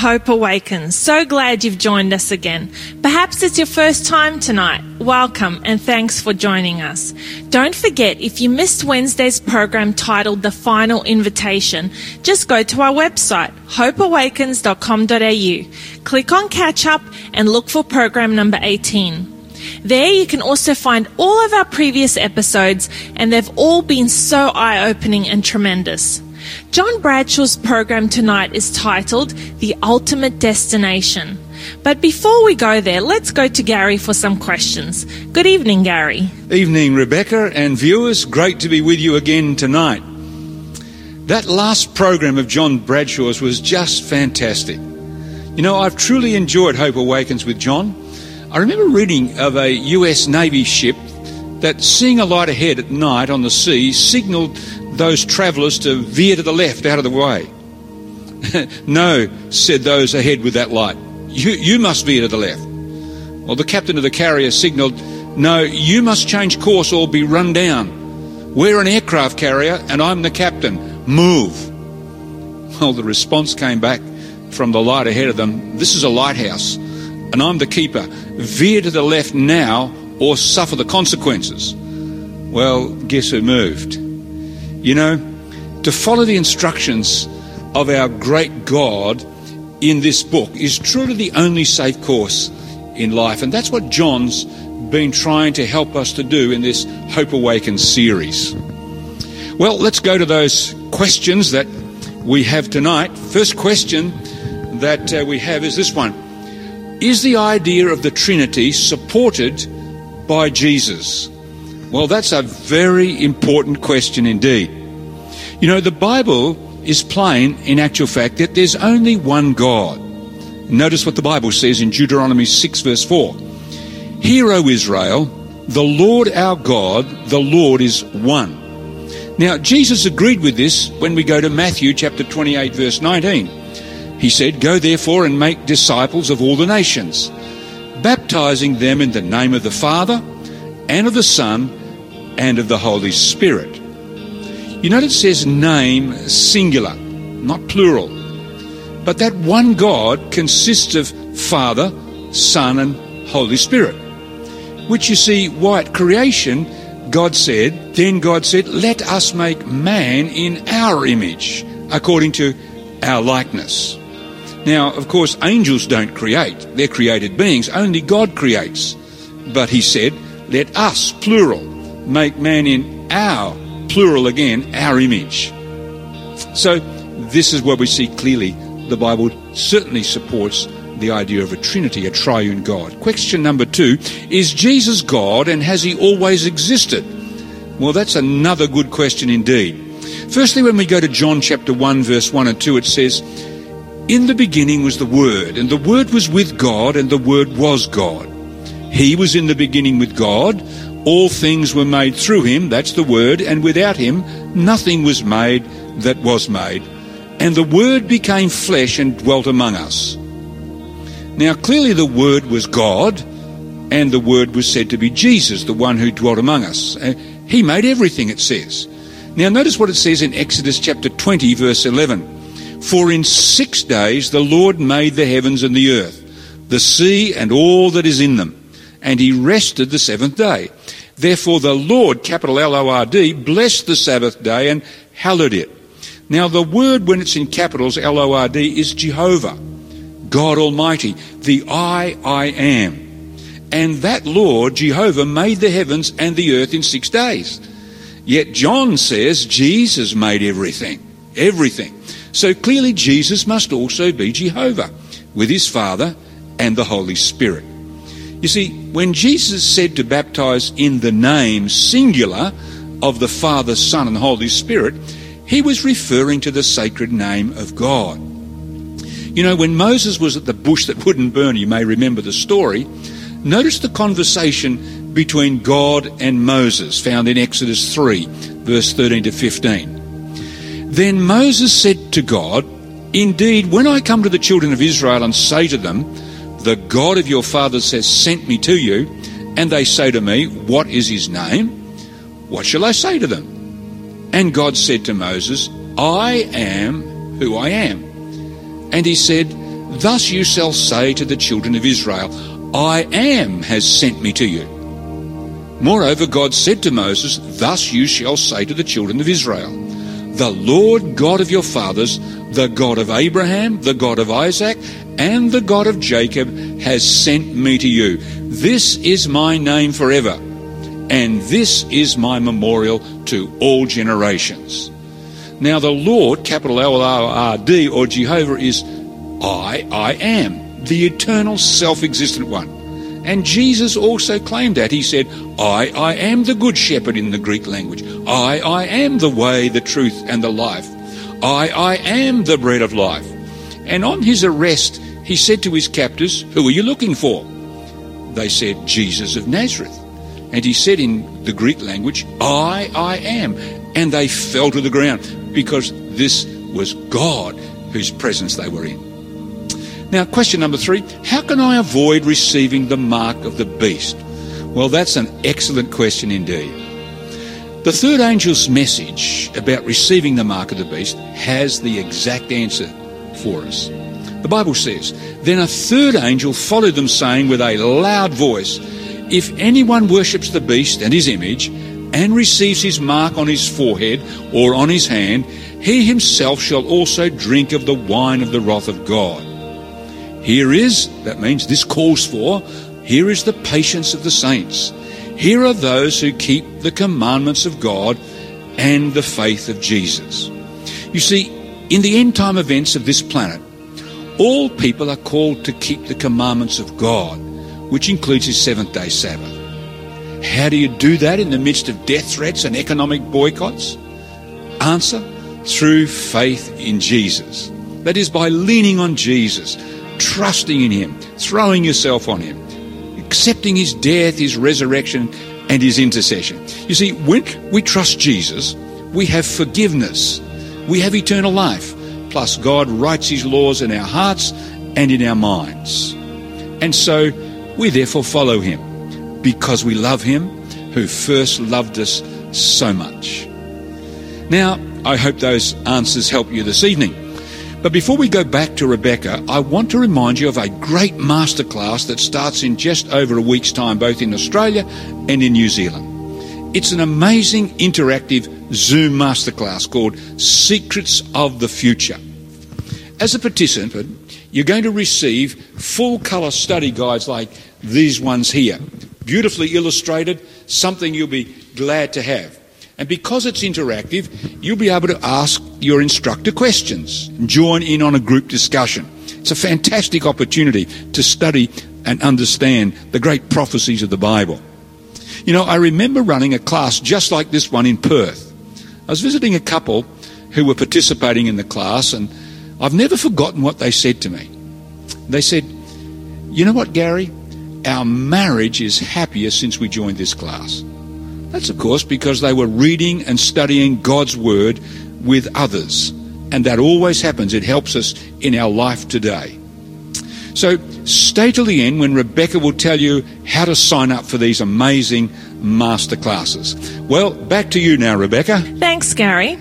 Hope Awakens. So glad you've joined us again. Perhaps it's your first time tonight. Welcome and thanks for joining us. Don't forget, if you missed Wednesday's program titled The Final Invitation, just go to our website, hopeawakens.com.au. Click on Catch Up and look for program number 18. There you can also find all of our previous episodes, and they've all been so eye opening and tremendous. John Bradshaw's program tonight is titled The Ultimate Destination. But before we go there, let's go to Gary for some questions. Good evening, Gary. Evening, Rebecca and viewers. Great to be with you again tonight. That last program of John Bradshaw's was just fantastic. You know, I've truly enjoyed Hope Awakens with John. I remember reading of a US Navy ship that seeing a light ahead at night on the sea signaled those travellers to veer to the left out of the way. no, said those ahead with that light. You, you must veer to the left. Well, the captain of the carrier signalled, No, you must change course or be run down. We're an aircraft carrier and I'm the captain. Move. Well, the response came back from the light ahead of them This is a lighthouse and I'm the keeper. Veer to the left now or suffer the consequences. Well, guess who moved? You know, to follow the instructions of our great God in this book is truly the only safe course in life. And that's what John's been trying to help us to do in this Hope Awakens series. Well, let's go to those questions that we have tonight. First question that uh, we have is this one Is the idea of the Trinity supported by Jesus? Well, that's a very important question indeed. You know, the Bible is plain in actual fact that there's only one God. Notice what the Bible says in Deuteronomy 6, verse 4. Hear, O Israel, the Lord our God, the Lord is one. Now, Jesus agreed with this when we go to Matthew chapter 28, verse 19. He said, Go therefore and make disciples of all the nations, baptizing them in the name of the Father, and of the Son, and of the Holy Spirit. You notice it says name singular, not plural. But that one God consists of Father, Son, and Holy Spirit. Which you see, why at creation, God said, then God said, let us make man in our image, according to our likeness. Now, of course, angels don't create. They're created beings. Only God creates. But he said, let us, plural, make man in our, plural again, our image. So this is where we see clearly the Bible certainly supports the idea of a trinity, a triune God. Question number two, is Jesus God and has he always existed? Well, that's another good question indeed. Firstly, when we go to John chapter 1, verse 1 and 2, it says, In the beginning was the Word, and the Word was with God, and the Word was God. He was in the beginning with God. All things were made through him, that's the Word, and without him nothing was made that was made. And the Word became flesh and dwelt among us. Now, clearly the Word was God, and the Word was said to be Jesus, the one who dwelt among us. Uh, he made everything, it says. Now, notice what it says in Exodus chapter 20, verse 11. For in six days the Lord made the heavens and the earth, the sea and all that is in them, and he rested the seventh day. Therefore, the Lord, capital L O R D, blessed the Sabbath day and hallowed it. Now, the word, when it's in capitals L O R D, is Jehovah, God Almighty, the I, I am. And that Lord, Jehovah, made the heavens and the earth in six days. Yet John says Jesus made everything. Everything. So clearly Jesus must also be Jehovah with his Father and the Holy Spirit. You see, when Jesus said to baptize in the name singular of the Father, Son, and Holy Spirit, he was referring to the sacred name of God. You know, when Moses was at the bush that wouldn't burn, you may remember the story. Notice the conversation between God and Moses, found in Exodus 3, verse 13 to 15. Then Moses said to God, Indeed, when I come to the children of Israel and say to them, The God of your fathers has sent me to you, and they say to me, What is his name? What shall I say to them? And God said to Moses, I am who I am. And he said, Thus you shall say to the children of Israel, I am has sent me to you. Moreover, God said to Moses, Thus you shall say to the children of Israel, The Lord God of your fathers, the God of Abraham, the God of Isaac, and the God of Jacob has sent me to you. This is my name forever, and this is my memorial to all generations. Now, the Lord, capital L O R D, or Jehovah, is I, I am, the eternal self existent one. And Jesus also claimed that. He said, I, I am the good shepherd in the Greek language. I, I am the way, the truth, and the life. I, I am the bread of life. And on his arrest, he said to his captors, Who are you looking for? They said, Jesus of Nazareth. And he said in the Greek language, I, I am. And they fell to the ground because this was God whose presence they were in. Now, question number three How can I avoid receiving the mark of the beast? Well, that's an excellent question indeed. The third angel's message about receiving the mark of the beast has the exact answer for us. The Bible says, Then a third angel followed them, saying with a loud voice, If anyone worships the beast and his image, and receives his mark on his forehead or on his hand, he himself shall also drink of the wine of the wrath of God. Here is, that means this calls for, here is the patience of the saints. Here are those who keep the commandments of God and the faith of Jesus. You see, in the end time events of this planet, all people are called to keep the commandments of God, which includes his seventh day Sabbath. How do you do that in the midst of death threats and economic boycotts? Answer through faith in Jesus. That is by leaning on Jesus, trusting in Him, throwing yourself on Him, accepting His death, His resurrection, and His intercession. You see, when we trust Jesus, we have forgiveness, we have eternal life, plus God writes His laws in our hearts and in our minds. And so we therefore follow Him because we love Him who first loved us so much. Now, I hope those answers help you this evening. But before we go back to Rebecca, I want to remind you of a great masterclass that starts in just over a week's time, both in Australia and in New Zealand. It's an amazing interactive Zoom masterclass called Secrets of the Future. As a participant, you're going to receive full colour study guides like these ones here, beautifully illustrated, something you'll be glad to have. And because it's interactive, you'll be able to ask your instructor questions and join in on a group discussion. It's a fantastic opportunity to study and understand the great prophecies of the Bible. You know, I remember running a class just like this one in Perth. I was visiting a couple who were participating in the class, and I've never forgotten what they said to me. They said, You know what, Gary? Our marriage is happier since we joined this class. That's, of course, because they were reading and studying God's Word with others. And that always happens. It helps us in our life today. So stay till the end when Rebecca will tell you how to sign up for these amazing master classes. Well, back to you now, Rebecca. Thanks, Gary.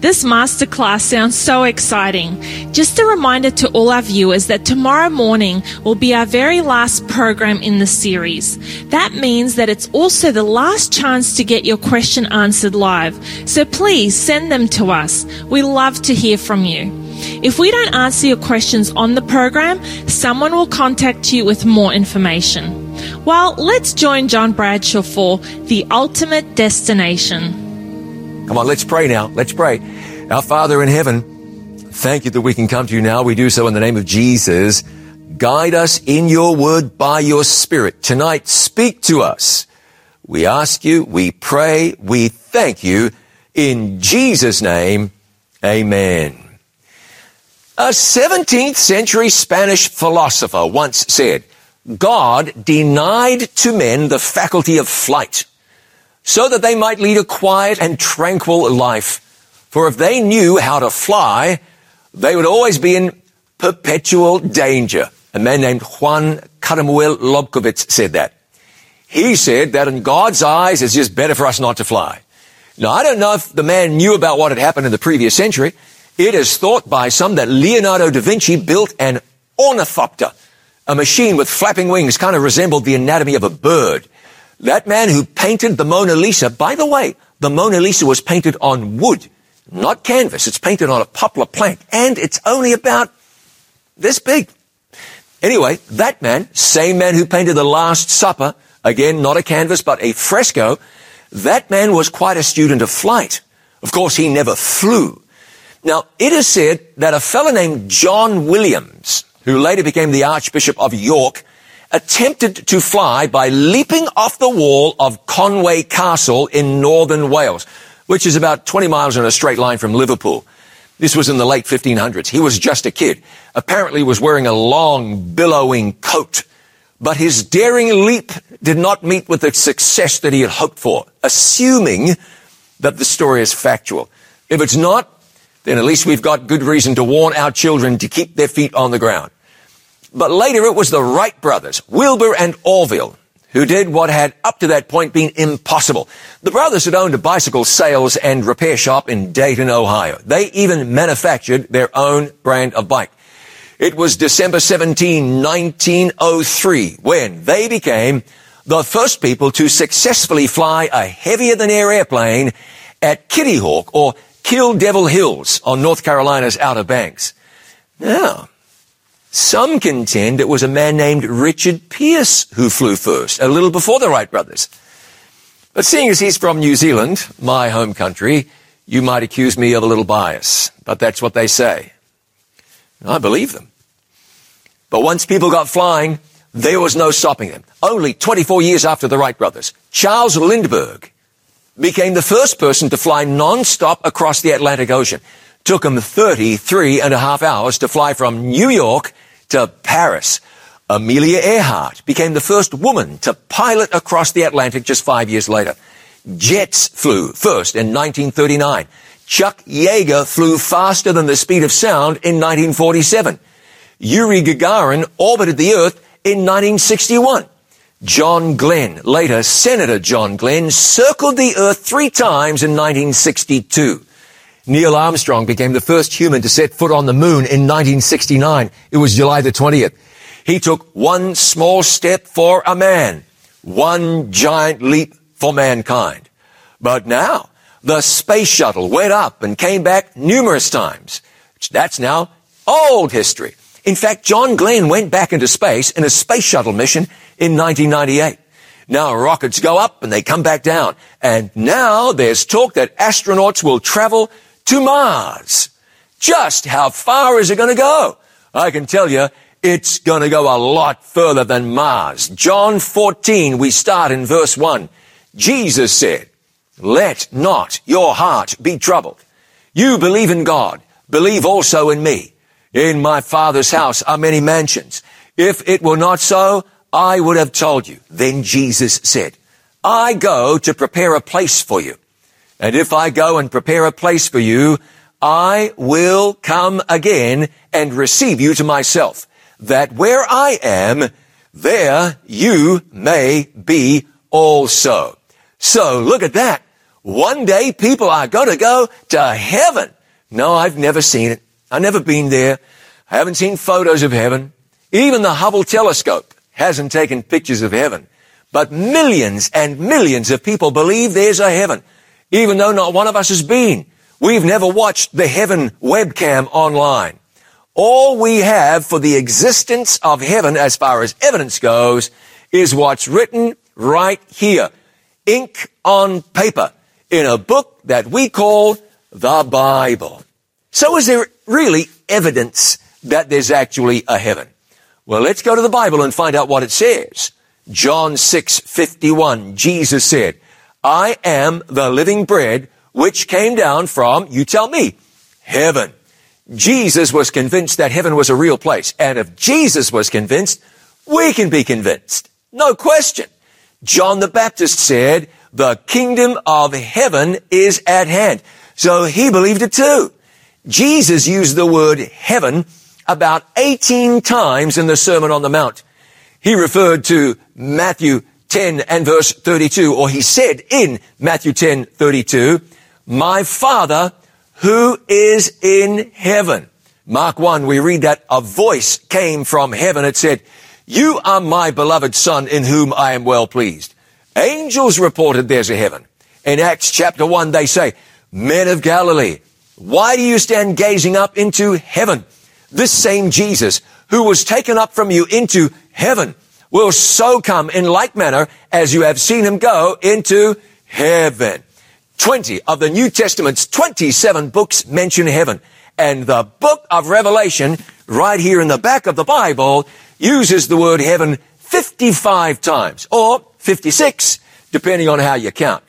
This masterclass sounds so exciting. Just a reminder to all our viewers that tomorrow morning will be our very last program in the series. That means that it's also the last chance to get your question answered live. So please send them to us. We love to hear from you. If we don't answer your questions on the program, someone will contact you with more information. Well, let's join John Bradshaw for the ultimate destination. Come on, let's pray now. Let's pray. Our Father in heaven, thank you that we can come to you now. We do so in the name of Jesus. Guide us in your word by your spirit. Tonight, speak to us. We ask you, we pray, we thank you. In Jesus' name, amen. A 17th century Spanish philosopher once said, God denied to men the faculty of flight so that they might lead a quiet and tranquil life. For if they knew how to fly, they would always be in perpetual danger. A man named Juan Caramuel Lobkowitz said that. He said that in God's eyes, it's just better for us not to fly. Now, I don't know if the man knew about what had happened in the previous century. It is thought by some that Leonardo da Vinci built an ornithopter, a machine with flapping wings, kind of resembled the anatomy of a bird. That man who painted the Mona Lisa, by the way, the Mona Lisa was painted on wood, not canvas. It's painted on a poplar plank, and it's only about this big. Anyway, that man, same man who painted the Last Supper, again, not a canvas, but a fresco, that man was quite a student of flight. Of course, he never flew. Now, it is said that a fellow named John Williams, who later became the Archbishop of York, attempted to fly by leaping off the wall of Conway Castle in northern Wales, which is about 20 miles in a straight line from Liverpool. This was in the late 1500s. He was just a kid. Apparently was wearing a long, billowing coat. But his daring leap did not meet with the success that he had hoped for, assuming that the story is factual. If it's not, then at least we've got good reason to warn our children to keep their feet on the ground. But later it was the Wright brothers, Wilbur and Orville, who did what had up to that point been impossible. The brothers had owned a bicycle sales and repair shop in Dayton, Ohio. They even manufactured their own brand of bike. It was December 17, 1903, when they became the first people to successfully fly a heavier than air airplane at Kitty Hawk or Kill Devil Hills on North Carolina's Outer Banks. Now, some contend it was a man named Richard Pearse who flew first, a little before the Wright brothers. But seeing as he's from New Zealand, my home country, you might accuse me of a little bias, but that's what they say. I believe them. But once people got flying, there was no stopping them. Only 24 years after the Wright brothers, Charles Lindbergh became the first person to fly non-stop across the Atlantic Ocean. Took him 33 and a half hours to fly from New York to Paris. Amelia Earhart became the first woman to pilot across the Atlantic just five years later. Jets flew first in 1939. Chuck Yeager flew faster than the speed of sound in 1947. Yuri Gagarin orbited the Earth in 1961. John Glenn, later Senator John Glenn, circled the Earth three times in 1962. Neil Armstrong became the first human to set foot on the moon in 1969. It was July the 20th. He took one small step for a man, one giant leap for mankind. But now, the space shuttle went up and came back numerous times. That's now old history. In fact, John Glenn went back into space in a space shuttle mission in 1998. Now rockets go up and they come back down. And now there's talk that astronauts will travel to Mars. Just how far is it going to go? I can tell you, it's going to go a lot further than Mars. John 14, we start in verse 1. Jesus said, let not your heart be troubled. You believe in God, believe also in me. In my Father's house are many mansions. If it were not so, I would have told you. Then Jesus said, I go to prepare a place for you. And if I go and prepare a place for you, I will come again and receive you to myself, that where I am, there you may be also. So look at that. One day people are going to go to heaven. No, I've never seen it. I've never been there. I haven't seen photos of heaven. Even the Hubble telescope hasn't taken pictures of heaven. But millions and millions of people believe there's a heaven even though not one of us has been. We've never watched the heaven webcam online. All we have for the existence of heaven as far as evidence goes is what's written right here. Ink on paper in a book that we call the Bible. So is there really evidence that there's actually a heaven? Well, let's go to the Bible and find out what it says. John 6, 51, Jesus said, I am the living bread which came down from, you tell me, heaven. Jesus was convinced that heaven was a real place. And if Jesus was convinced, we can be convinced. No question. John the Baptist said, the kingdom of heaven is at hand. So he believed it too. Jesus used the word heaven about 18 times in the Sermon on the Mount. He referred to Matthew 10 and verse 32, or he said in Matthew 10, 32, my father who is in heaven. Mark 1, we read that a voice came from heaven. It said, you are my beloved son in whom I am well pleased. Angels reported there's a heaven. In Acts chapter 1, they say, men of Galilee, why do you stand gazing up into heaven? This same Jesus who was taken up from you into heaven will so come in like manner as you have seen him go into heaven. 20 of the New Testament's 27 books mention heaven. And the book of Revelation, right here in the back of the Bible, uses the word heaven 55 times or 56, depending on how you count.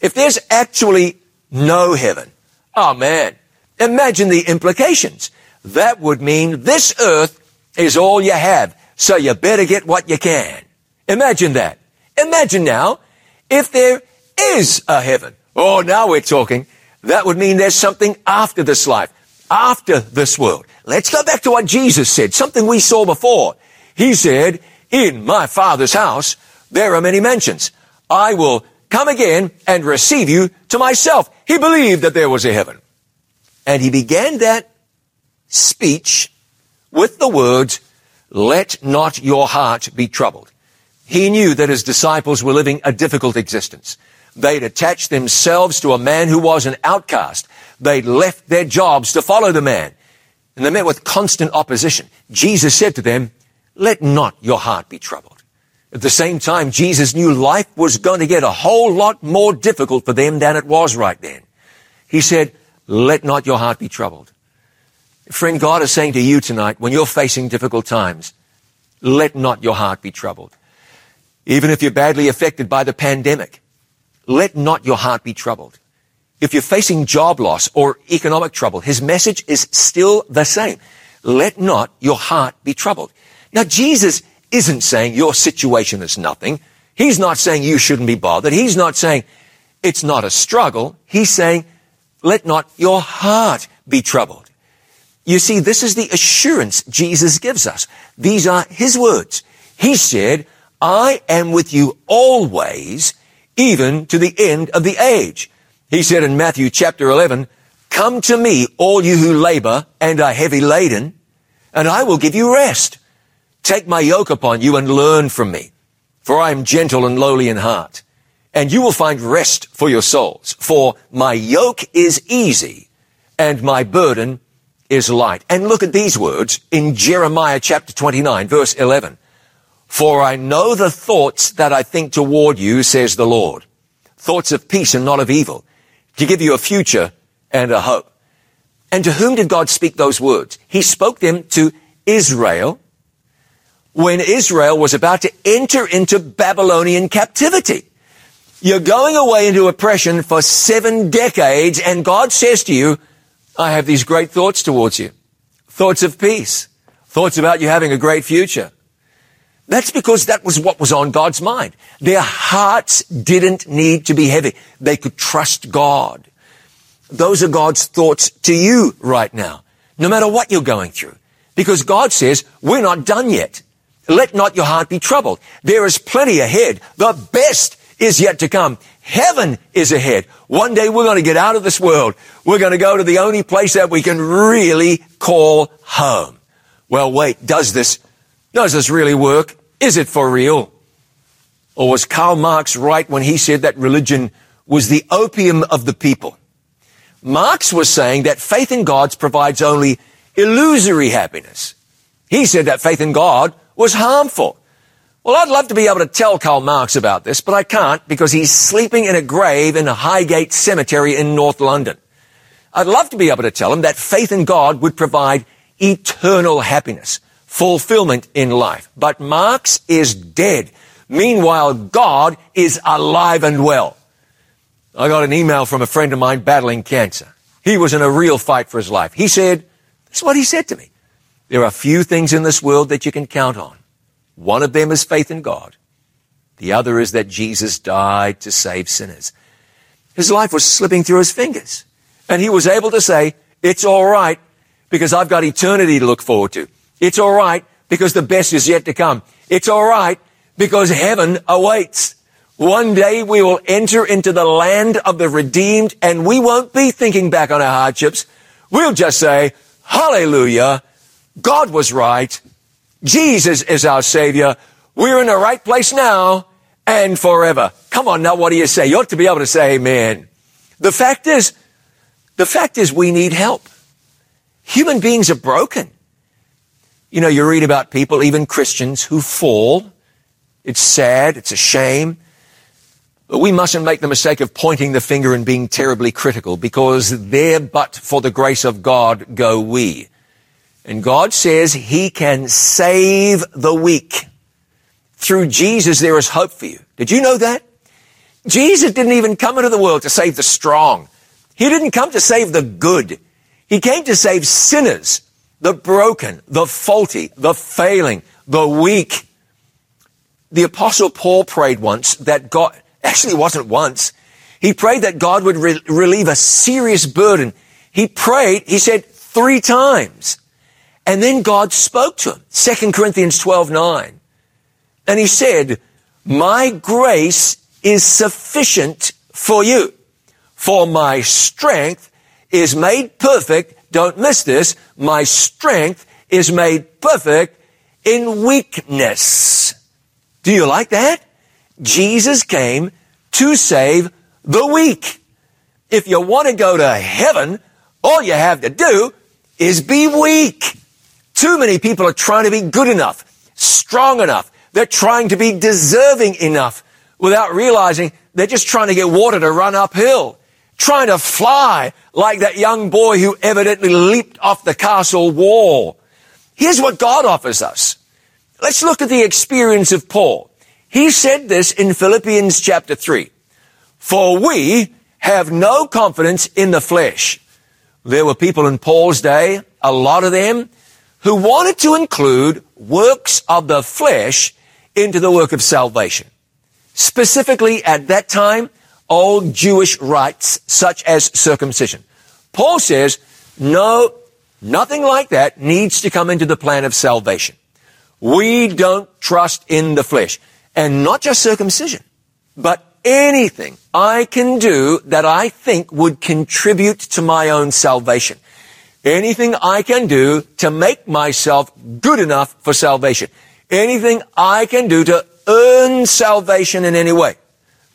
If there's actually no heaven, oh man, imagine the implications. That would mean this earth is all you have, so you better get what you can. Imagine that. Imagine now, if there is a heaven. Oh, now we're talking. That would mean there's something after this life, after this world. Let's go back to what Jesus said, something we saw before. He said, in my father's house, there are many mansions. I will come again and receive you to myself. He believed that there was a heaven. And he began that speech with the words, let not your heart be troubled. He knew that his disciples were living a difficult existence. They'd attached themselves to a man who was an outcast. They'd left their jobs to follow the man. And they met with constant opposition. Jesus said to them, let not your heart be troubled. At the same time, Jesus knew life was going to get a whole lot more difficult for them than it was right then. He said, let not your heart be troubled. Friend, God is saying to you tonight, when you're facing difficult times, let not your heart be troubled. Even if you're badly affected by the pandemic, let not your heart be troubled. If you're facing job loss or economic trouble, his message is still the same. Let not your heart be troubled. Now, Jesus isn't saying your situation is nothing. He's not saying you shouldn't be bothered. He's not saying it's not a struggle. He's saying, let not your heart be troubled. You see, this is the assurance Jesus gives us. These are his words. He said, I am with you always, even to the end of the age. He said in Matthew chapter 11, come to me, all you who labor and are heavy laden, and I will give you rest. Take my yoke upon you and learn from me, for I am gentle and lowly in heart, and you will find rest for your souls. For my yoke is easy and my burden is light. And look at these words in Jeremiah chapter 29 verse 11. For I know the thoughts that I think toward you, says the Lord. Thoughts of peace and not of evil, to give you a future and a hope. And to whom did God speak those words? He spoke them to Israel when Israel was about to enter into Babylonian captivity. You're going away into oppression for seven decades and God says to you, I have these great thoughts towards you. Thoughts of peace. Thoughts about you having a great future. That's because that was what was on God's mind. Their hearts didn't need to be heavy. They could trust God. Those are God's thoughts to you right now, no matter what you're going through. Because God says, we're not done yet. Let not your heart be troubled. There is plenty ahead. The best is yet to come. Heaven is ahead. One day we're going to get out of this world. We're going to go to the only place that we can really call home. Well, wait, does this, does this really work? Is it for real? Or was Karl Marx right when he said that religion was the opium of the people? Marx was saying that faith in God provides only illusory happiness. He said that faith in God was harmful. Well, I'd love to be able to tell Karl Marx about this, but I can't because he's sleeping in a grave in Highgate Cemetery in North London. I'd love to be able to tell him that faith in God would provide eternal happiness, fulfillment in life. But Marx is dead. Meanwhile, God is alive and well. I got an email from a friend of mine battling cancer. He was in a real fight for his life. He said, this is what he said to me. There are few things in this world that you can count on. One of them is faith in God. The other is that Jesus died to save sinners. His life was slipping through his fingers. And he was able to say, it's alright because I've got eternity to look forward to. It's alright because the best is yet to come. It's alright because heaven awaits. One day we will enter into the land of the redeemed and we won't be thinking back on our hardships. We'll just say, Hallelujah. God was right. Jesus is our Savior. We're in the right place now and forever. Come on now, what do you say? You ought to be able to say amen. The fact is, the fact is we need help. Human beings are broken. You know, you read about people, even Christians, who fall. It's sad. It's a shame. But we mustn't make the mistake of pointing the finger and being terribly critical because there but for the grace of God go we. And God says he can save the weak. Through Jesus there is hope for you. Did you know that? Jesus didn't even come into the world to save the strong. He didn't come to save the good. He came to save sinners, the broken, the faulty, the failing, the weak. The apostle Paul prayed once that God, actually it wasn't once, he prayed that God would re- relieve a serious burden. He prayed, he said three times. And then God spoke to him. 2 Corinthians 12, 9. And he said, my grace is sufficient for you. For my strength is made perfect. Don't miss this. My strength is made perfect in weakness. Do you like that? Jesus came to save the weak. If you want to go to heaven, all you have to do is be weak. Too many people are trying to be good enough, strong enough. They're trying to be deserving enough without realizing they're just trying to get water to run uphill, trying to fly like that young boy who evidently leaped off the castle wall. Here's what God offers us. Let's look at the experience of Paul. He said this in Philippians chapter 3. For we have no confidence in the flesh. There were people in Paul's day, a lot of them, who wanted to include works of the flesh into the work of salvation. Specifically at that time, old Jewish rites such as circumcision. Paul says, no, nothing like that needs to come into the plan of salvation. We don't trust in the flesh. And not just circumcision, but anything I can do that I think would contribute to my own salvation anything I can do to make myself good enough for salvation. Anything I can do to earn salvation in any way.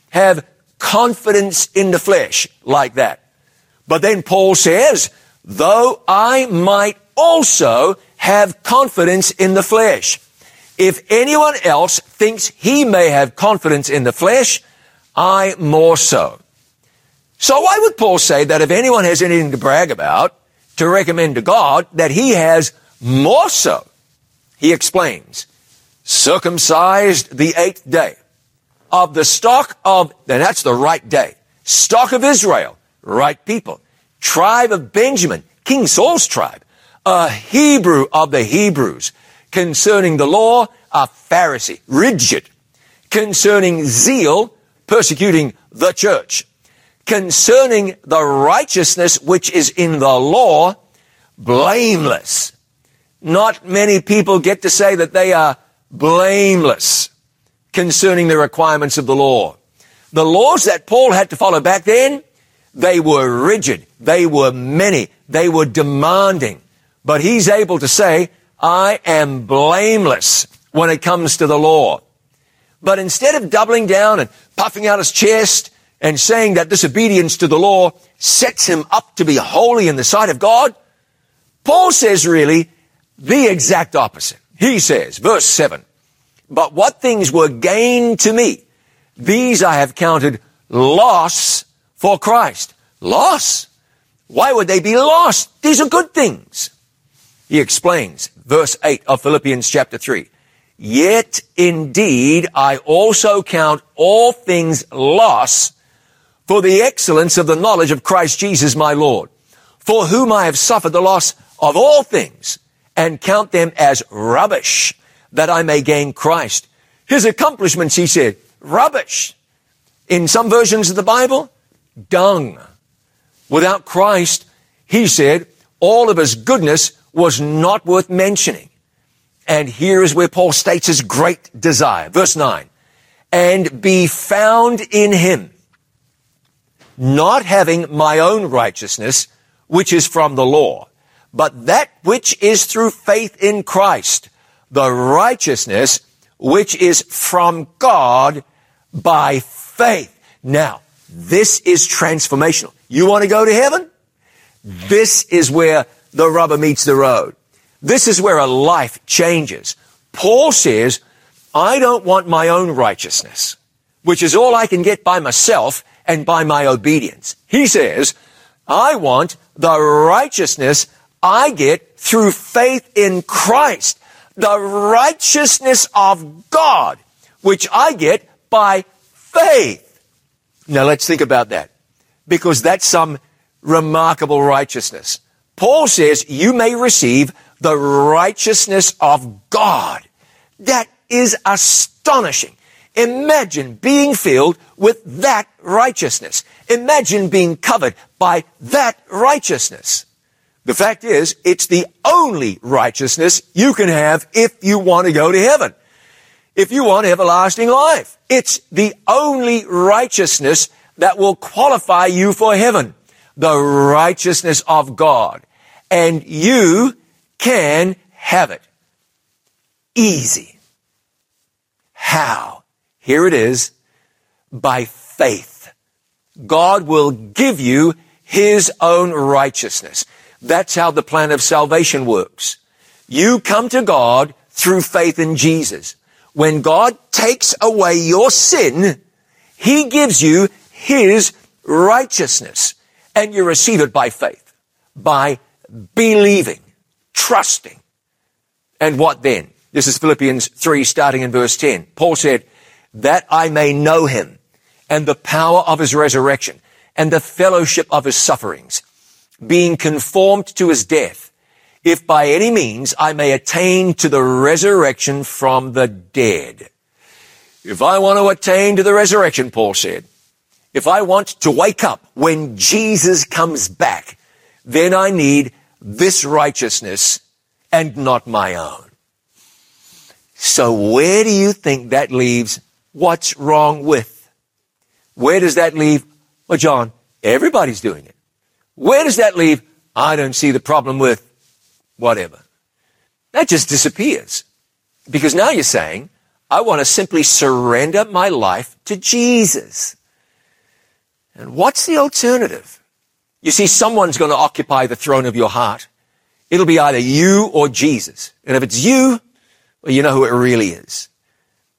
Have confidence in the flesh like that. But then Paul says, though I might also have confidence in the flesh. If anyone else thinks he may have confidence in the flesh, I more so. So why would Paul say that if anyone has anything to brag about, to recommend to God that he has more so. He explains, circumcised the eighth day of the stock of, and that's the right day, stock of Israel, right people, tribe of Benjamin, King Saul's tribe, a Hebrew of the Hebrews, concerning the law, a Pharisee, rigid, concerning zeal, persecuting the church, concerning the righteousness which is in the law, blameless. Not many people get to say that they are blameless concerning the requirements of the law. The laws that Paul had to follow back then, they were rigid. They were many. They were demanding. But he's able to say, I am blameless when it comes to the law. But instead of doubling down and puffing out his chest and saying that disobedience to the law sets him up to be holy in the sight of God, Paul says really the exact opposite. He says, verse 7, but what things were gained to me, these I have counted loss for Christ. Loss? Why would they be lost? These are good things. He explains, verse 8 of Philippians chapter 3. Yet indeed I also count all things loss for the excellence of the knowledge of Christ Jesus my Lord, for whom I have suffered the loss of all things and count them as rubbish that I may gain Christ. His accomplishments, he said, rubbish. In some versions of the Bible, dung. Without Christ, he said, all of his goodness was not worth mentioning. And here is where Paul states his great desire. Verse 9. And be found in him not having my own righteousness, which is from the law, but that which is through faith in Christ, the righteousness which is from God by faith. Now, this is transformational. You want to go to heaven? This is where the rubber meets the road. This is where a life changes. Paul says, I don't want my own righteousness, which is all I can get by myself and by my obedience. He says, I want the righteousness I get through faith in Christ, the righteousness of God, which I get by faith. Now let's think about that because that's some remarkable righteousness. Paul says you may receive the righteousness of God. That is astonishing. Imagine being filled with that righteousness. Imagine being covered by that righteousness. The fact is, it's the only righteousness you can have if you want to go to heaven. If you want everlasting life. It's the only righteousness that will qualify you for heaven. The righteousness of God. And you can have it. Easy. How? Here it is. By faith. God will give you His own righteousness. That's how the plan of salvation works. You come to God through faith in Jesus. When God takes away your sin, He gives you His righteousness and you receive it by faith, by believing, trusting. And what then? This is Philippians 3 starting in verse 10. Paul said, that I may know him and the power of his resurrection and the fellowship of his sufferings being conformed to his death, if by any means I may attain to the resurrection from the dead. If I want to attain to the resurrection, Paul said, if I want to wake up when Jesus comes back, then I need this righteousness and not my own. So where do you think that leaves what's wrong with? Where does that leave? Well, John, everybody's doing it. Where does that leave? I don't see the problem with whatever. That just disappears. Because now you're saying, I want to simply surrender my life to Jesus. And what's the alternative? You see, someone's going to occupy the throne of your heart. It'll be either you or Jesus. And if it's you, well, you know who it really is.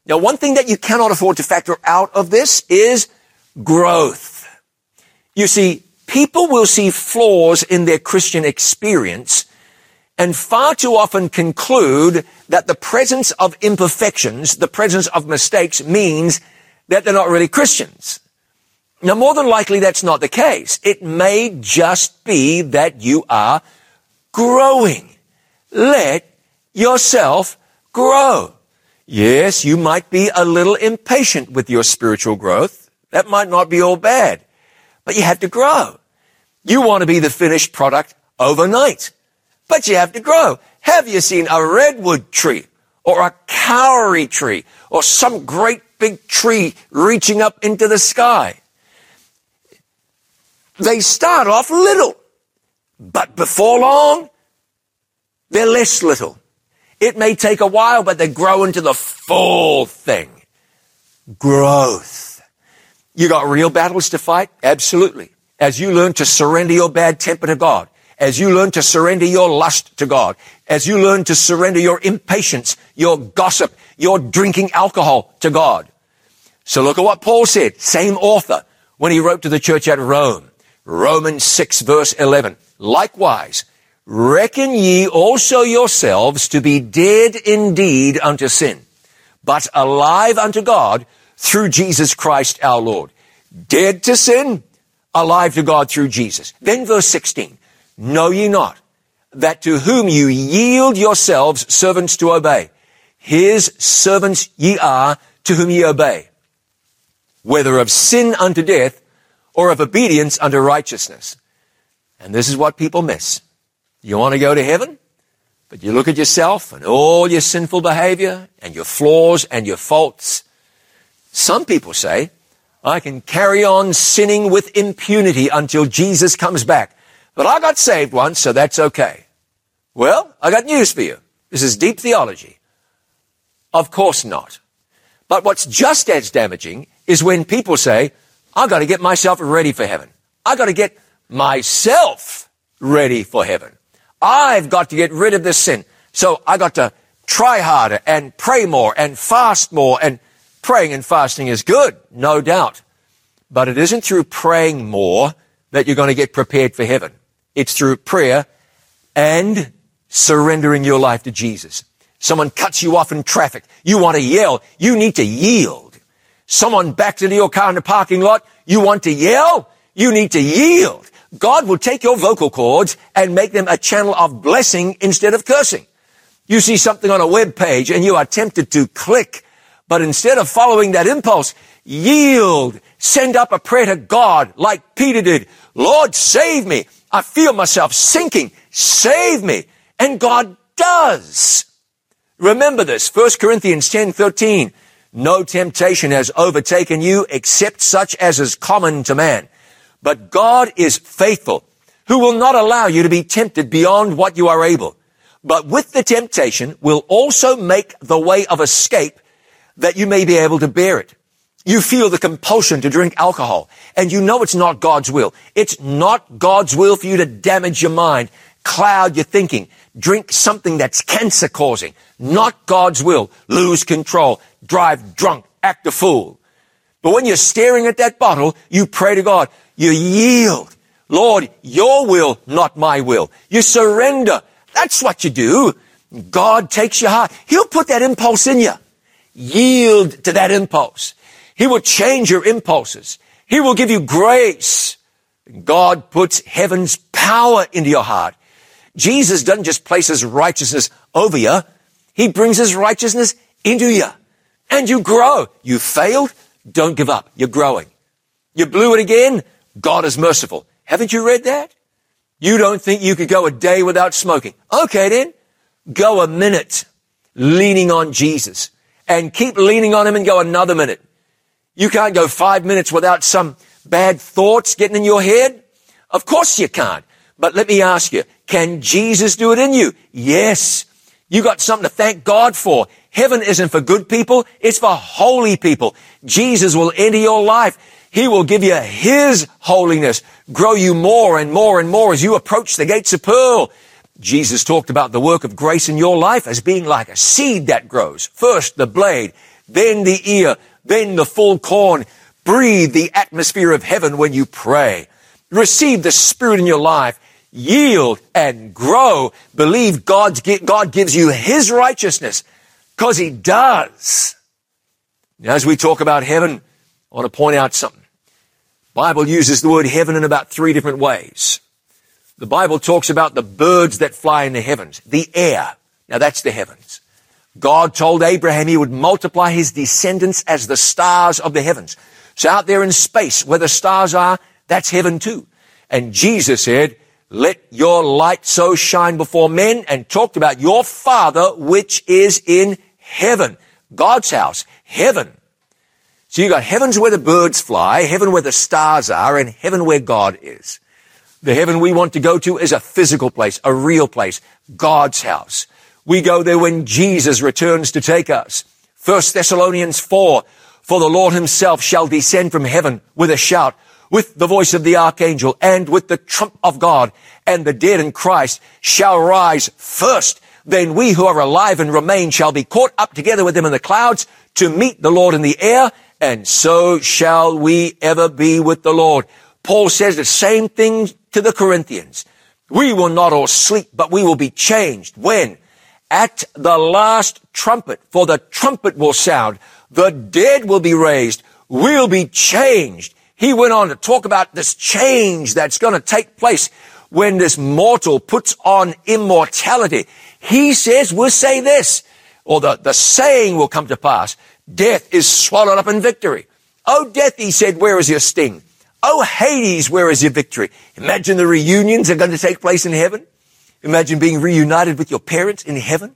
Now, one thing that you cannot afford to factor out of this is growth. You see, people will see flaws in their Christian experience and far too often conclude that the presence of imperfections, the presence of mistakes means that they're not really Christians. Now, more than likely that's not the case. It may just be that you are growing. Let yourself grow. Yes, you might be a little impatient with your spiritual growth. That might not be all bad, but you have to grow. You want to be the finished product overnight, but you have to grow. Have you seen a redwood tree or a kauri tree or some great big tree reaching up into the sky? They start off little, but before long, they're less little. It may take a while, but they grow into the full thing. Growth. You got real battles to fight? Absolutely as you learn to surrender your bad temper to God, as you learn to surrender your lust to God, as you learn to surrender your impatience, your gossip, your drinking alcohol to God. So look at what Paul said, same author, when he wrote to the church at Rome. Romans 6 verse 11. Likewise, reckon ye also yourselves to be dead indeed unto sin, but alive unto God through Jesus Christ our Lord. Dead to sin, alive to God through Jesus. Then verse 16, know ye not that to whom you yield yourselves servants to obey, his servants ye are to whom ye obey, whether of sin unto death or of obedience unto righteousness. And this is what people miss. You want to go to heaven? But you look at yourself and all your sinful behavior and your flaws and your faults. Some people say, I can carry on sinning with impunity until Jesus comes back. But I got saved once, so that's okay. Well, I got news for you. This is deep theology. Of course not. But what's just as damaging is when people say, I gotta get myself ready for heaven. I gotta get myself ready for heaven. I've got to get rid of this sin. So I got to try harder and pray more and fast more and praying and fasting is good, no doubt. But it isn't through praying more that you're going to get prepared for heaven. It's through prayer and surrendering your life to Jesus. Someone cuts you off in traffic. You want to yell. You need to yield. Someone backs into your car in the parking lot. You want to yell. You need to yield. God will take your vocal cords and make them a channel of blessing instead of cursing. You see something on a web page and you are tempted to click, but instead of following that impulse, yield. Send up a prayer to God like Peter did. Lord, save me. I feel myself sinking. Save me. And God does. Remember this, 1 Corinthians 10, 13. No temptation has overtaken you except such as is common to man. But God is faithful, who will not allow you to be tempted beyond what you are able. But with the temptation will also make the way of escape that you may be able to bear it. You feel the compulsion to drink alcohol and you know it's not God's will. It's not God's will for you to damage your mind, cloud your thinking, drink something that's cancer causing. Not God's will. Lose control, drive drunk, act a fool. But when you're staring at that bottle, you pray to God. You yield. Lord, your will, not my will. You surrender. That's what you do. God takes your heart. He'll put that impulse in you. Yield to that impulse. He will change your impulses. He will give you grace. God puts heaven's power into your heart. Jesus doesn't just place his righteousness over you. He brings his righteousness into you. And you grow. You failed. Don't give up. You're growing. You blew it again. God is merciful. Haven't you read that? You don't think you could go a day without smoking. Okay then. Go a minute leaning on Jesus and keep leaning on him and go another minute. You can't go five minutes without some bad thoughts getting in your head. Of course you can't. But let me ask you, can Jesus do it in you? Yes. You got something to thank God for. Heaven isn't for good people. It's for holy people. Jesus will enter your life. He will give you His holiness, grow you more and more and more as you approach the gates of pearl. Jesus talked about the work of grace in your life as being like a seed that grows. First the blade, then the ear, then the full corn. Breathe the atmosphere of heaven when you pray. Receive the Spirit in your life. Yield and grow. Believe God's, God gives you His righteousness because He does. As we talk about heaven, I want to point out something. Bible uses the word heaven in about three different ways. The Bible talks about the birds that fly in the heavens, the air. Now that's the heavens. God told Abraham he would multiply his descendants as the stars of the heavens. So out there in space where the stars are, that's heaven too. And Jesus said, let your light so shine before men and talked about your father which is in heaven. God's house, heaven. So you got heavens where the birds fly, heaven where the stars are, and heaven where God is. The heaven we want to go to is a physical place, a real place, God's house. We go there when Jesus returns to take us. 1 Thessalonians 4, for the Lord himself shall descend from heaven with a shout, with the voice of the archangel, and with the trump of God, and the dead in Christ shall rise first. Then we who are alive and remain shall be caught up together with them in the clouds to meet the Lord in the air, and so shall we ever be with the Lord. Paul says the same thing to the Corinthians. We will not all sleep, but we will be changed. When? At the last trumpet, for the trumpet will sound. The dead will be raised. We'll be changed. He went on to talk about this change that's going to take place when this mortal puts on immortality. He says, we'll say this, or the, the saying will come to pass. Death is swallowed up in victory. Oh, death, he said, where is your sting? Oh, Hades, where is your victory? Imagine the reunions are going to take place in heaven. Imagine being reunited with your parents in heaven.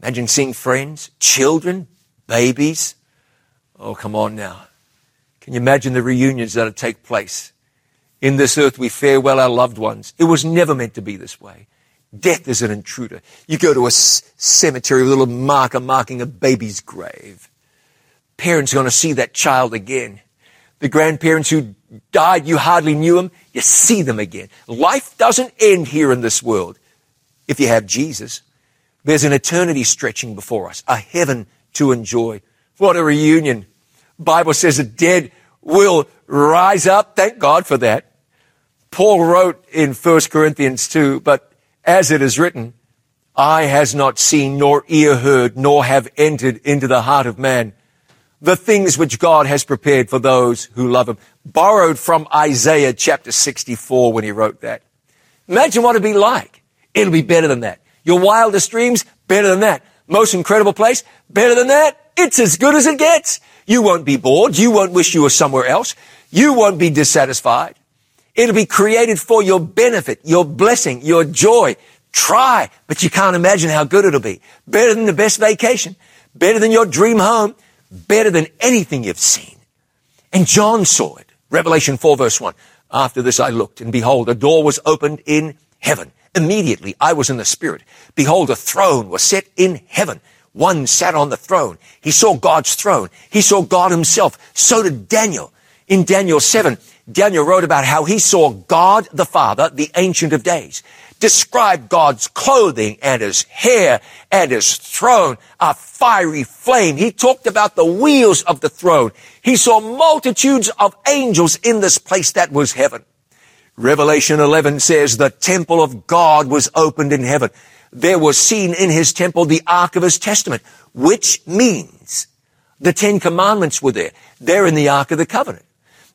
Imagine seeing friends, children, babies. Oh, come on now. Can you imagine the reunions that'll take place? In this earth, we farewell our loved ones. It was never meant to be this way. Death is an intruder. You go to a cemetery with a little marker marking a baby's grave. Parents are going to see that child again. The grandparents who died, you hardly knew them, you see them again. Life doesn't end here in this world. If you have Jesus, there's an eternity stretching before us, a heaven to enjoy. What a reunion. Bible says the dead will rise up. Thank God for that. Paul wrote in 1 Corinthians 2, but as it is written, eye has not seen, nor ear heard, nor have entered into the heart of man the things which God has prepared for those who love him. Borrowed from Isaiah chapter 64 when he wrote that. Imagine what it'd be like. It'll be better than that. Your wildest dreams, better than that. Most incredible place, better than that. It's as good as it gets. You won't be bored. You won't wish you were somewhere else. You won't be dissatisfied. It'll be created for your benefit, your blessing, your joy. Try, but you can't imagine how good it'll be. Better than the best vacation. Better than your dream home. Better than anything you've seen. And John saw it. Revelation 4 verse 1. After this I looked and behold, a door was opened in heaven. Immediately I was in the spirit. Behold, a throne was set in heaven. One sat on the throne. He saw God's throne. He saw God himself. So did Daniel. In Daniel 7, Daniel wrote about how he saw God the Father, the Ancient of Days, describe God's clothing and his hair and his throne, a fiery flame. He talked about the wheels of the throne. He saw multitudes of angels in this place that was heaven. Revelation 11 says the temple of God was opened in heaven. There was seen in his temple the ark of his testament, which means the Ten Commandments were there. They're in the ark of the covenant.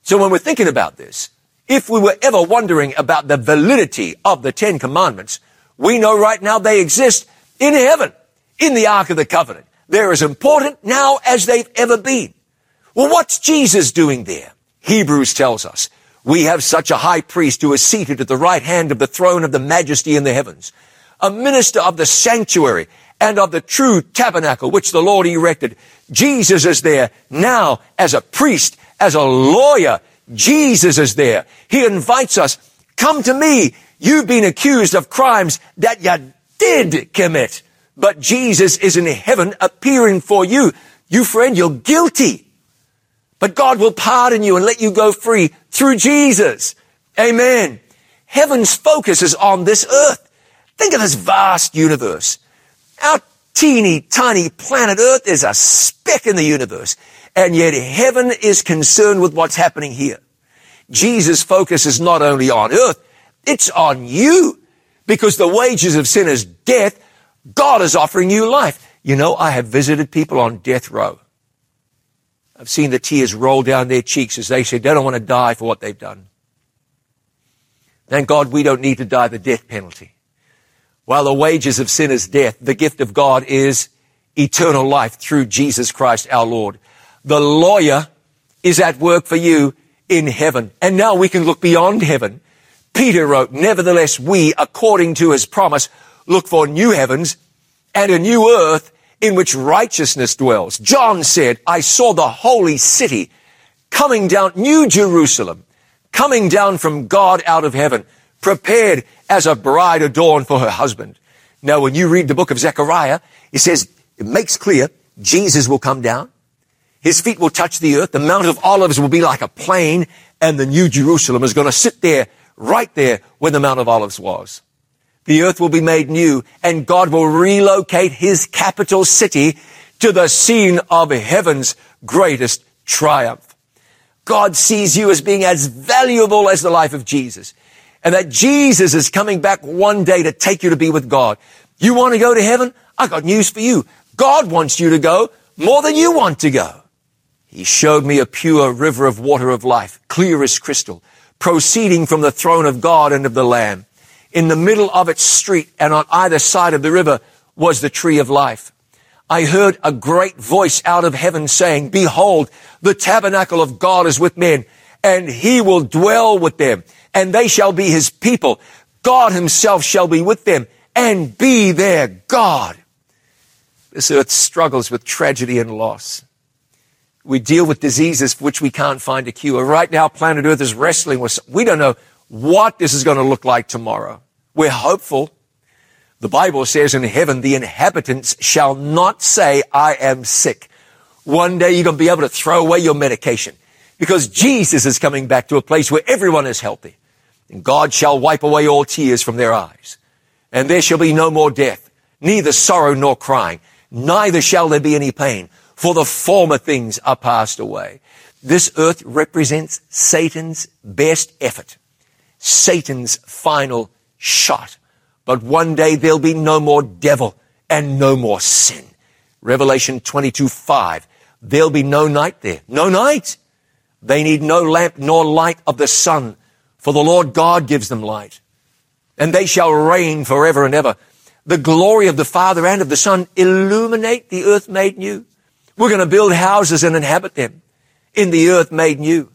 So when we're thinking about this, if we were ever wondering about the validity of the Ten Commandments, we know right now they exist in heaven, in the Ark of the Covenant. They're as important now as they've ever been. Well, what's Jesus doing there? Hebrews tells us, we have such a high priest who is seated at the right hand of the throne of the majesty in the heavens, a minister of the sanctuary and of the true tabernacle which the Lord erected. Jesus is there now as a priest, as a lawyer. Jesus is there. He invites us, come to me. You've been accused of crimes that you did commit. But Jesus is in heaven appearing for you. You friend, you're guilty. But God will pardon you and let you go free through Jesus. Amen. Heaven's focus is on this earth. Think of this vast universe. Our teeny tiny planet Earth is a speck in the universe. And yet heaven is concerned with what's happening here. Jesus' focus is not only on earth, it's on you. Because the wages of sin is death. God is offering you life. You know, I have visited people on death row. I've seen the tears roll down their cheeks as they say they don't want to die for what they've done. Thank God we don't need to die the death penalty. While the wages of sin is death, the gift of God is eternal life through Jesus Christ our Lord. The lawyer is at work for you in heaven. And now we can look beyond heaven. Peter wrote, nevertheless we, according to his promise, look for new heavens and a new earth in which righteousness dwells. John said, I saw the holy city coming down, New Jerusalem, coming down from God out of heaven, prepared as a bride adorned for her husband. Now, when you read the book of Zechariah, it says, it makes clear Jesus will come down. His feet will touch the earth. The Mount of Olives will be like a plain and the New Jerusalem is going to sit there, right there where the Mount of Olives was. The earth will be made new and God will relocate his capital city to the scene of heaven's greatest triumph. God sees you as being as valuable as the life of Jesus and that Jesus is coming back one day to take you to be with God. You want to go to heaven? I got news for you. God wants you to go more than you want to go. He showed me a pure river of water of life, clear as crystal, proceeding from the throne of God and of the Lamb. In the middle of its street and on either side of the river was the tree of life. I heard a great voice out of heaven saying, behold, the tabernacle of God is with men and he will dwell with them and they shall be his people. God himself shall be with them and be their God. This earth struggles with tragedy and loss. We deal with diseases for which we can't find a cure. Right now, planet Earth is wrestling with, we don't know what this is going to look like tomorrow. We're hopeful. The Bible says in heaven, the inhabitants shall not say, I am sick. One day you're going to be able to throw away your medication because Jesus is coming back to a place where everyone is healthy. And God shall wipe away all tears from their eyes. And there shall be no more death, neither sorrow nor crying, neither shall there be any pain, for the former things are passed away. This earth represents Satan's best effort, Satan's final shot. But one day there'll be no more devil and no more sin. Revelation 22, 5. There'll be no night there. No night. They need no lamp nor light of the sun, for the Lord God gives them light. And they shall reign forever and ever. The glory of the Father and of the Son illuminate the earth made new. We're going to build houses and inhabit them in the earth made new.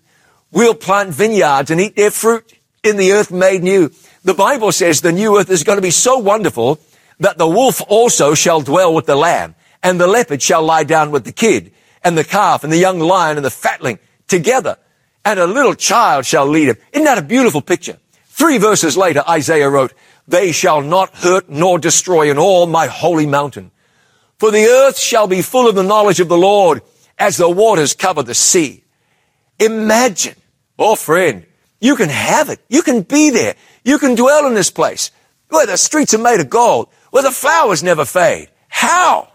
We'll plant vineyards and eat their fruit in the earth made new. The Bible says the new earth is going to be so wonderful that the wolf also shall dwell with the lamb and the leopard shall lie down with the kid and the calf and the young lion and the fatling together, and a little child shall lead him. Isn't that a beautiful picture? Three verses later, Isaiah wrote, They shall not hurt nor destroy in all my holy mountain. For the earth shall be full of the knowledge of the Lord as the waters cover the sea. Imagine, oh friend, you can have it. You can be there. You can dwell in this place where the streets are made of gold, where the flowers never fade. How?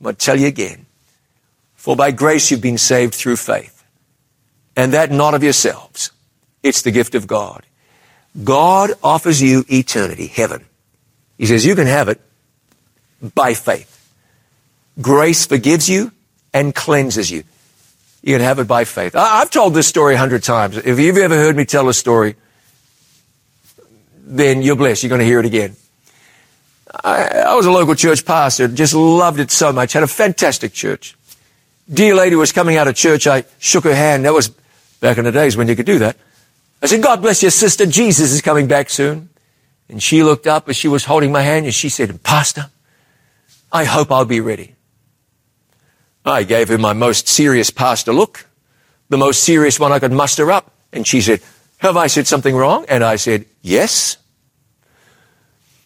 I'm going to tell you again. For by grace you've been saved through faith and that not of yourselves. It's the gift of God. God offers you eternity, heaven. He says you can have it by faith. Grace forgives you and cleanses you. You can have it by faith. I, have told this story a hundred times. If you've ever heard me tell a story, then you're blessed. You're going to hear it again. I, I was a local church pastor, just loved it so much, had a fantastic church. Dear lady was coming out of church. I shook her hand. That was back in the days when you could do that. I said, God bless your sister. Jesus is coming back soon. And she looked up as she was holding my hand and she said, Pastor, I hope I'll be ready. I gave her my most serious pastor look, the most serious one I could muster up. And she said, have I said something wrong? And I said, yes.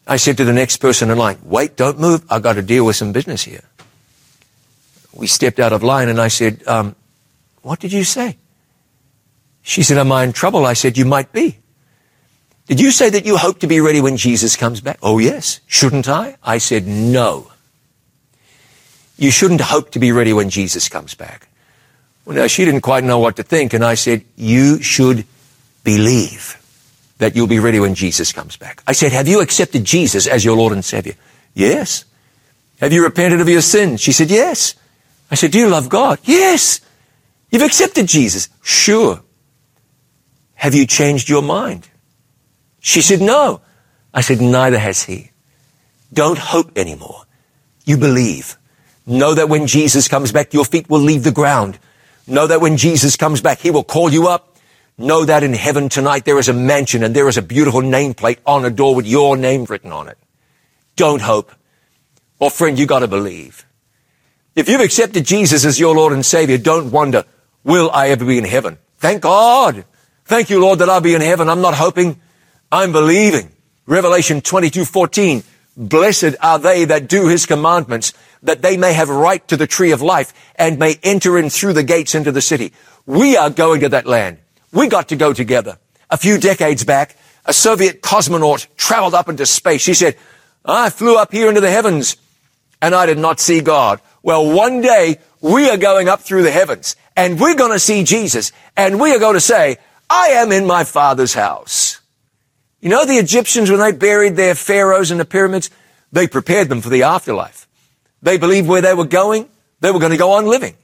I said to the next person in line, wait, don't move. I've got to deal with some business here. We stepped out of line and I said, um, what did you say? She said, Am I in trouble? I said, You might be. Did you say that you hope to be ready when Jesus comes back? Oh, yes. Shouldn't I? I said, No. You shouldn't hope to be ready when Jesus comes back. Well, now, she didn't quite know what to think, and I said, You should believe that you'll be ready when Jesus comes back. I said, Have you accepted Jesus as your Lord and Savior? Yes. Have you repented of your sins? She said, Yes. I said, Do you love God? Yes. You've accepted Jesus? Sure. Have you changed your mind? She said, No. I said, Neither has he. Don't hope anymore. You believe. Know that when Jesus comes back, your feet will leave the ground. Know that when Jesus comes back, he will call you up. Know that in heaven tonight there is a mansion and there is a beautiful nameplate on a door with your name written on it. Don't hope. Or friend, you gotta believe. If you've accepted Jesus as your Lord and Savior, don't wonder, will I ever be in heaven? Thank God. Thank you, Lord, that I'll be in heaven. I'm not hoping. I'm believing. Revelation 22, 14. Blessed are they that do his commandments, that they may have right to the tree of life and may enter in through the gates into the city. We are going to that land. We got to go together. A few decades back, a Soviet cosmonaut traveled up into space. He said, I flew up here into the heavens and I did not see God. Well, one day we are going up through the heavens and we're going to see Jesus and we are going to say, I am in my father's house. You know, the Egyptians, when they buried their pharaohs in the pyramids, they prepared them for the afterlife. They believed where they were going, they were going to go on living.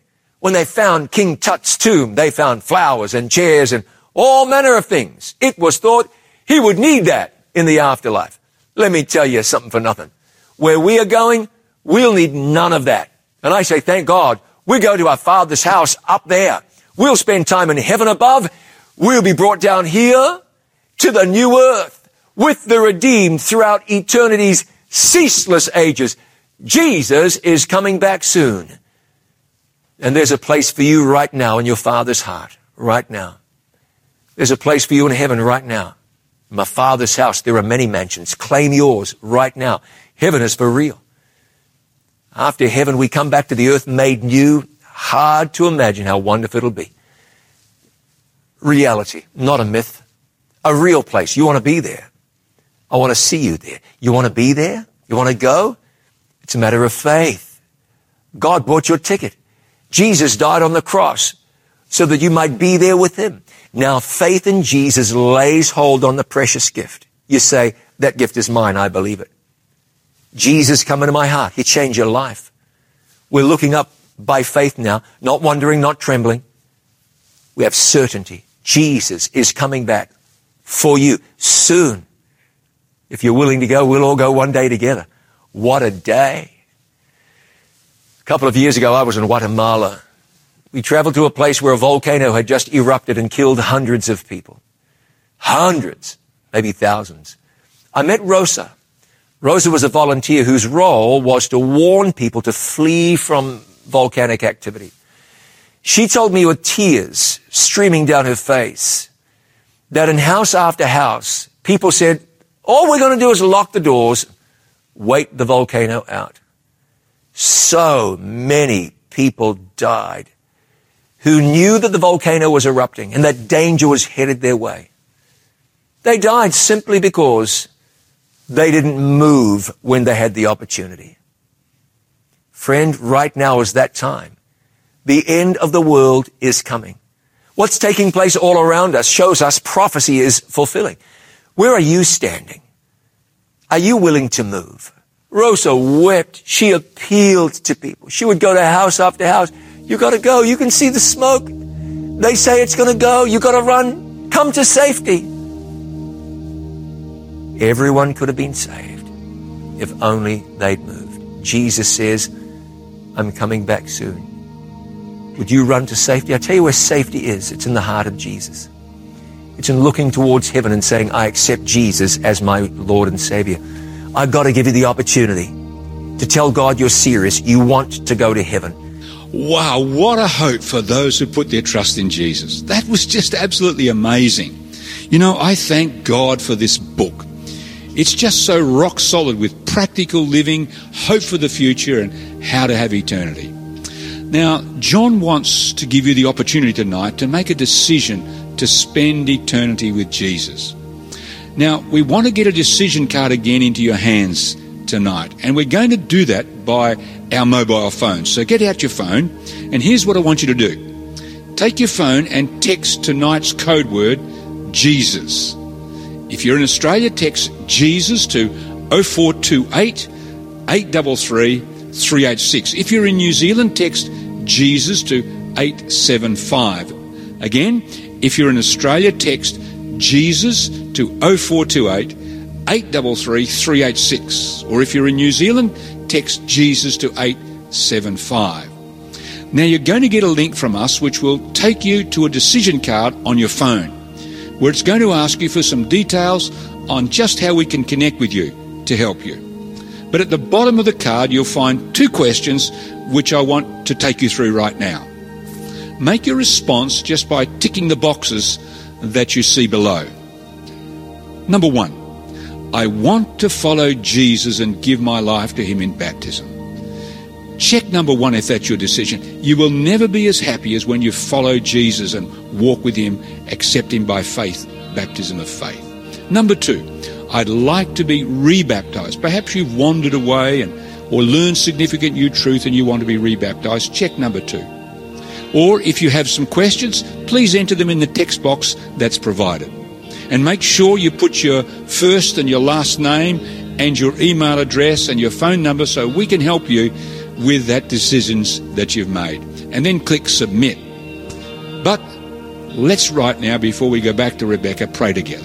When they found King Tut's tomb, they found flowers and chairs and all manner of things. It was thought he would need that in the afterlife. Let me tell you something for nothing. Where we are going, we'll need none of that. And I say, thank God, we go to our Father's house up there. We'll spend time in heaven above We'll be brought down here to the new earth with the redeemed throughout eternity's ceaseless ages. Jesus is coming back soon. And there's a place for you right now in your Father's heart, right now. There's a place for you in heaven right now. In my Father's house, there are many mansions. Claim yours right now. Heaven is for real. After heaven, we come back to the earth made new. Hard to imagine how wonderful it'll be. Reality, not a myth. A real place. You want to be there. I want to see you there. You want to be there? You want to go? It's a matter of faith. God bought your ticket. Jesus died on the cross so that you might be there with him. Now faith in Jesus lays hold on the precious gift. You say, that gift is mine. I believe it. Jesus come into my heart. He changed your life. We're looking up by faith now, not wondering, not trembling. We have certainty. Jesus is coming back for you soon. If you're willing to go, we'll all go one day together. What a day. A couple of years ago, I was in Guatemala. We traveled to a place where a volcano had just erupted and killed hundreds of people. Hundreds, maybe thousands. I met Rosa. Rosa was a volunteer whose role was to warn people to flee from volcanic activity. She told me with tears streaming down her face that in house after house, people said, all we're going to do is lock the doors, wait the volcano out. So many people died who knew that the volcano was erupting and that danger was headed their way. They died simply because they didn't move when they had the opportunity. Friend, right now is that time. The end of the world is coming. What's taking place all around us shows us prophecy is fulfilling. Where are you standing? Are you willing to move? Rosa wept. She appealed to people. She would go to house after house. You gotta go. You can see the smoke. They say it's gonna go. You gotta run. Come to safety. Everyone could have been saved if only they'd moved. Jesus says, I'm coming back soon. Would you run to safety? I tell you where safety is. It's in the heart of Jesus. It's in looking towards heaven and saying, I accept Jesus as my Lord and Savior. I've got to give you the opportunity to tell God you're serious. You want to go to heaven. Wow, what a hope for those who put their trust in Jesus. That was just absolutely amazing. You know, I thank God for this book. It's just so rock solid with practical living, hope for the future, and how to have eternity. Now, John wants to give you the opportunity tonight to make a decision to spend eternity with Jesus. Now, we want to get a decision card again into your hands tonight, and we're going to do that by our mobile phones. So get out your phone, and here's what I want you to do take your phone and text tonight's code word Jesus. If you're in Australia, text Jesus to 0428 833 386. If you're in New Zealand, text Jesus to 875. Again, if you're in Australia, text Jesus to 0428 833 386. Or if you're in New Zealand, text Jesus to 875. Now you're going to get a link from us which will take you to a decision card on your phone where it's going to ask you for some details on just how we can connect with you to help you. But at the bottom of the card, you'll find two questions which I want to take you through right now. Make your response just by ticking the boxes that you see below. Number one, I want to follow Jesus and give my life to Him in baptism. Check number one if that's your decision. You will never be as happy as when you follow Jesus and walk with Him, accept Him by faith, baptism of faith. Number two, I'd like to be rebaptized. Perhaps you've wandered away and or learned significant new truth and you want to be rebaptized. Check number two. Or if you have some questions, please enter them in the text box that's provided. And make sure you put your first and your last name and your email address and your phone number so we can help you with that decisions that you've made. And then click submit. But let's right now, before we go back to Rebecca, pray together.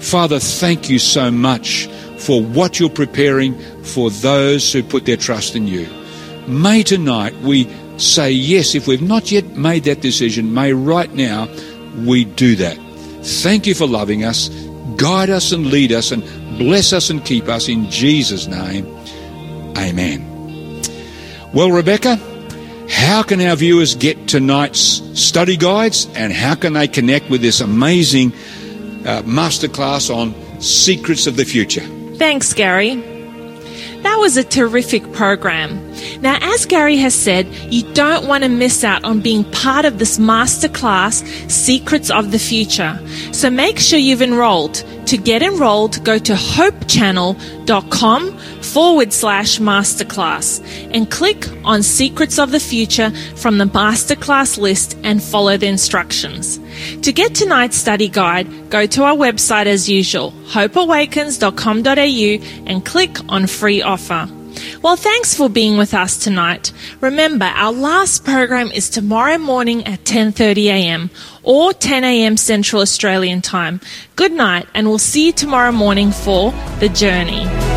Father, thank you so much for what you're preparing for those who put their trust in you. May tonight we say yes if we've not yet made that decision. May right now we do that. Thank you for loving us. Guide us and lead us and bless us and keep us in Jesus' name. Amen. Well, Rebecca, how can our viewers get tonight's study guides and how can they connect with this amazing uh, masterclass on secrets of the future. Thanks, Gary. That was a terrific program. Now, as Gary has said, you don't want to miss out on being part of this masterclass, Secrets of the Future. So make sure you've enrolled. To get enrolled, go to hopechannel.com forward slash masterclass and click on Secrets of the Future from the masterclass list and follow the instructions. To get tonight's study guide, go to our website as usual, hopeawakens.com.au and click on free offer. Well, thanks for being with us tonight. Remember, our last program is tomorrow morning at 10:30 a.m. or 10 a.m. Central Australian Time. Good night, and we'll see you tomorrow morning for The Journey.